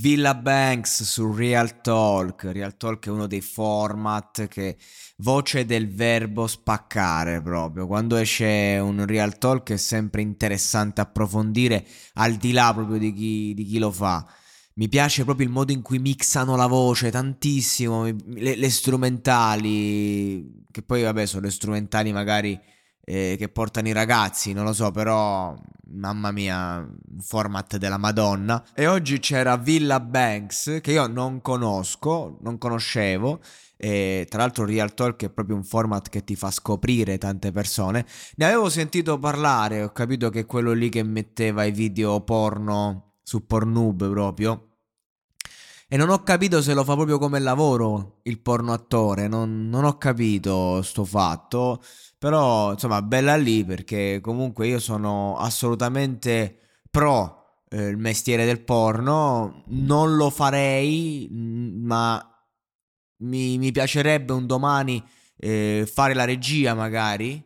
Villa Banks su Real Talk. Real Talk è uno dei format che voce del verbo spaccare proprio. Quando esce un Real Talk è sempre interessante approfondire al di là proprio di chi, di chi lo fa. Mi piace proprio il modo in cui mixano la voce tantissimo, le, le strumentali, che poi vabbè sono le strumentali magari eh, che portano i ragazzi, non lo so, però mamma mia, un format della Madonna. E oggi c'era Villa Banks, che io non conosco, non conoscevo. E tra l'altro Real Talk è proprio un format che ti fa scoprire tante persone. Ne avevo sentito parlare, ho capito che è quello lì che metteva i video porno su Pornhub proprio. E non ho capito se lo fa proprio come lavoro il porno attore, non, non ho capito sto fatto. Però, insomma, bella lì perché comunque io sono assolutamente pro eh, il mestiere del porno. Non lo farei, ma mi, mi piacerebbe un domani eh, fare la regia magari.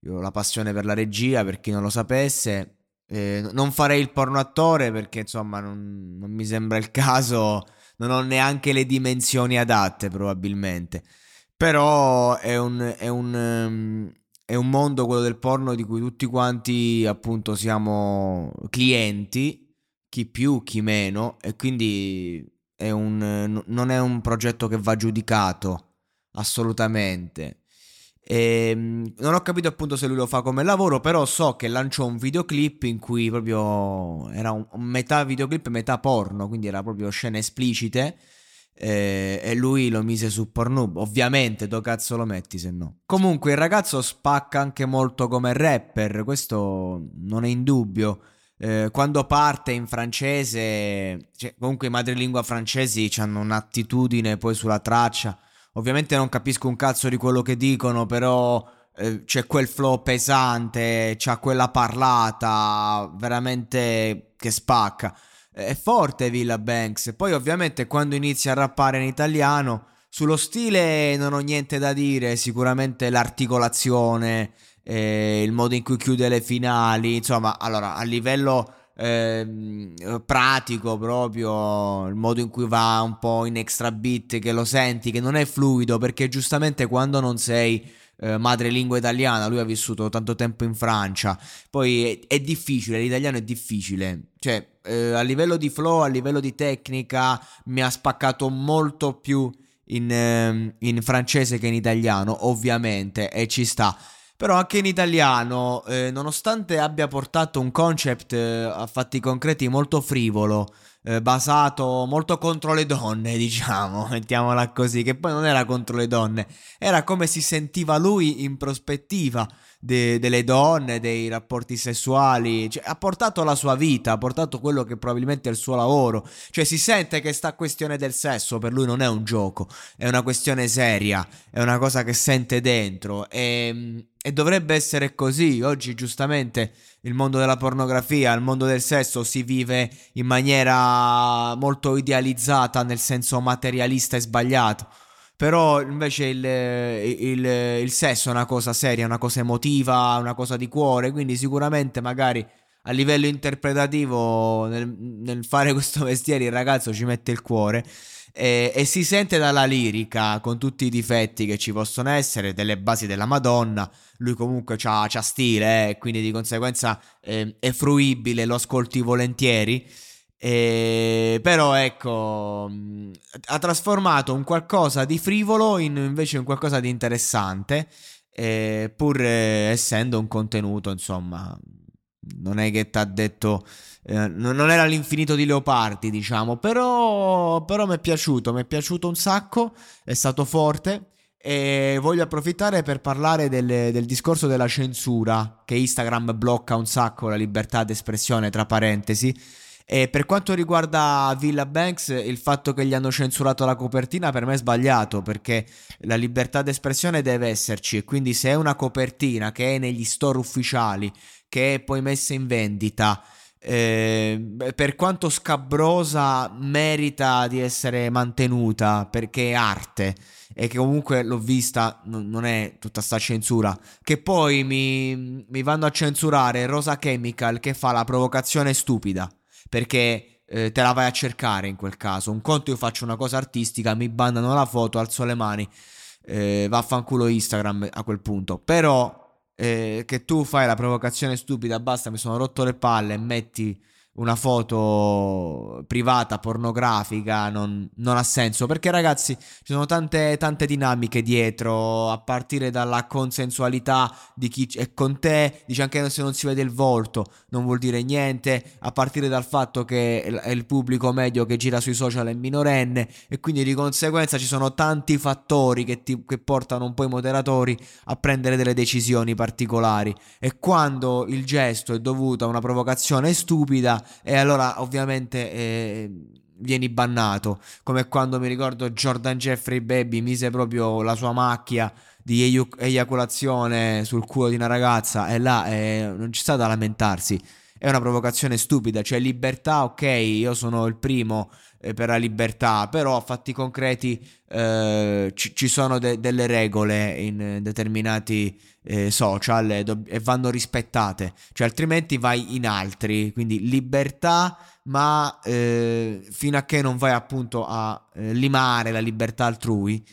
Io ho la passione per la regia, per chi non lo sapesse. Eh, non farei il porno attore perché insomma non, non mi sembra il caso, non ho neanche le dimensioni adatte probabilmente. Però è un, è un, um, è un mondo, quello del porno, di cui tutti quanti appunto siamo clienti, chi più, chi meno, e quindi è un, non è un progetto che va giudicato assolutamente. E, ehm, non ho capito appunto se lui lo fa come lavoro, però so che lanciò un videoclip in cui proprio era un, metà videoclip, metà porno, quindi era proprio scene esplicite eh, e lui lo mise su Pornhub. Ovviamente, do cazzo lo metti se no. Comunque, il ragazzo spacca anche molto come rapper, questo non è in dubbio. Eh, quando parte in francese, cioè, comunque i madrelingua francesi hanno un'attitudine poi sulla traccia. Ovviamente non capisco un cazzo di quello che dicono, però eh, c'è quel flow pesante, c'ha quella parlata veramente che spacca è forte Villa Banks. Poi ovviamente quando inizia a rappare in italiano, sullo stile non ho niente da dire, sicuramente l'articolazione, eh, il modo in cui chiude le finali, insomma, allora a livello eh, pratico proprio, il modo in cui va un po' in extra beat, che lo senti, che non è fluido, perché giustamente quando non sei eh, madrelingua italiana, lui ha vissuto tanto tempo in Francia, poi è, è difficile, l'italiano è difficile, cioè eh, a livello di flow, a livello di tecnica mi ha spaccato molto più in, eh, in francese che in italiano, ovviamente, e ci sta. Però anche in italiano, eh, nonostante abbia portato un concept eh, a fatti concreti molto frivolo, eh, basato molto contro le donne, diciamo, mettiamola così, che poi non era contro le donne, era come si sentiva lui in prospettiva de- delle donne, dei rapporti sessuali, cioè, ha portato la sua vita, ha portato quello che probabilmente è il suo lavoro, cioè si sente che sta questione del sesso per lui non è un gioco, è una questione seria, è una cosa che sente dentro e, e dovrebbe essere così, oggi giustamente il mondo della pornografia, il mondo del sesso si vive in maniera molto idealizzata, nel senso materialista e sbagliato. Però invece il, il, il, sesso è una cosa seria, una cosa emotiva, una cosa di cuore, quindi sicuramente magari a livello interpretativo nel, nel fare questo mestiere il ragazzo ci mette il cuore e, e, si sente dalla lirica con tutti i difetti che ci possono essere, delle basi della Madonna, lui comunque ha stile, eh, quindi di conseguenza eh, è fruibile, lo ascolti volentieri. E, però ecco, ha trasformato un qualcosa di frivolo in invece un qualcosa di interessante, eh, pur essendo un contenuto, insomma, non è che ti ha detto, eh, non era l'infinito di Leopardi, diciamo, però, però mi è piaciuto, mi è piaciuto un sacco, è stato forte. E voglio approfittare per parlare del, del, discorso della censura, che Instagram blocca un sacco la libertà d'espressione, tra parentesi. E per quanto riguarda Villa Banks, il fatto che gli hanno censurato la copertina per me è sbagliato, perché la libertà d'espressione deve esserci. E quindi se è una copertina che è negli store ufficiali, che è poi messa in vendita, eh, per quanto scabrosa merita di essere mantenuta perché è arte. E che comunque l'ho vista non è tutta sta censura. Che poi mi, mi vanno a censurare Rosa Chemical che fa la provocazione stupida perché eh, te la vai a cercare in quel caso. Un conto io faccio una cosa artistica, mi bandano la foto, alzo le mani, eh, vaffanculo Instagram a quel punto. Però eh, che tu fai la provocazione stupida, basta, mi sono rotto le palle metti una foto privata, pornografica, non, non, ha senso. Perché ragazzi, ci sono tante, tante dinamiche dietro, a partire dalla consensualità di chi è con te, dice anche se non si vede il volto, non vuol dire niente, a partire dal fatto che è il pubblico medio che gira sui social è minorenne e quindi di conseguenza ci sono tanti fattori che, ti, che portano un po' i moderatori a prendere delle decisioni particolari. E quando il gesto è dovuto a una provocazione stupida, e allora ovviamente eh, vieni bannato. Come quando mi ricordo Jordan Jeffrey Baby mise proprio la sua macchia di eiaculazione sul culo di una ragazza e là eh, non ci sta da lamentarsi. È una provocazione stupida, cioè libertà, ok, io sono il primo eh, per la libertà, però a fatti concreti eh, ci, ci, sono de- delle regole in determinati eh, social e, do- e, vanno rispettate, cioè altrimenti vai in altri, quindi libertà, ma eh, fino a che non vai appunto a eh, limare la libertà altrui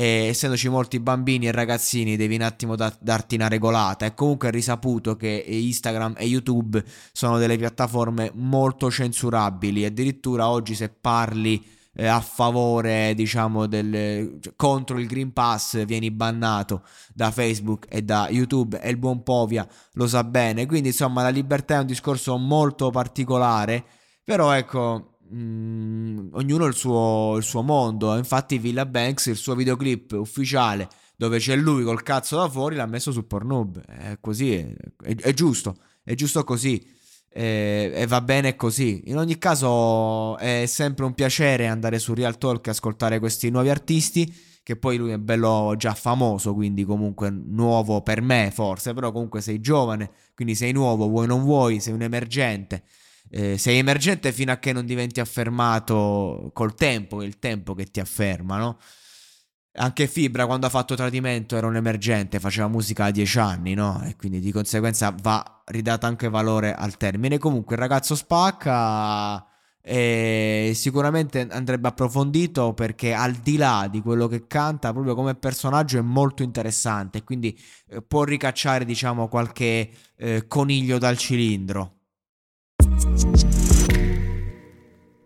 e essendoci molti bambini e ragazzini devi un attimo da- darti una regolata. E comunque è risaputo che Instagram e YouTube sono delle piattaforme molto censurabili. Addirittura oggi se parli eh, a favore diciamo del cioè, contro il Green Pass vieni bannato da Facebook e da YouTube. E il buon Povia lo sa bene. Quindi insomma la libertà è un discorso molto particolare. Però ecco Mm, ognuno il suo, il suo mondo. Infatti, Villa Banks, il suo videoclip ufficiale dove c'è lui col cazzo da fuori, l'ha messo su Pornhub. È così, è, è, è giusto, è giusto così. E, e, va bene così. In ogni caso, è sempre un piacere andare su Real Talk e ascoltare questi nuovi artisti. Che poi lui è bello già famoso, quindi comunque nuovo per me, forse. Però comunque sei giovane, quindi sei nuovo, vuoi non vuoi, sei un emergente eh, sei emergente fino a che non diventi affermato col tempo, è il tempo che ti afferma, no? Anche Fibra quando ha fatto Tradimento era un emergente, faceva musica a dieci anni, no? E quindi di conseguenza va ridato anche valore al termine. Comunque il ragazzo spacca e sicuramente andrebbe approfondito perché al di là di quello che canta, proprio come personaggio è molto interessante, quindi eh, può ricacciare diciamo qualche eh, coniglio dal cilindro.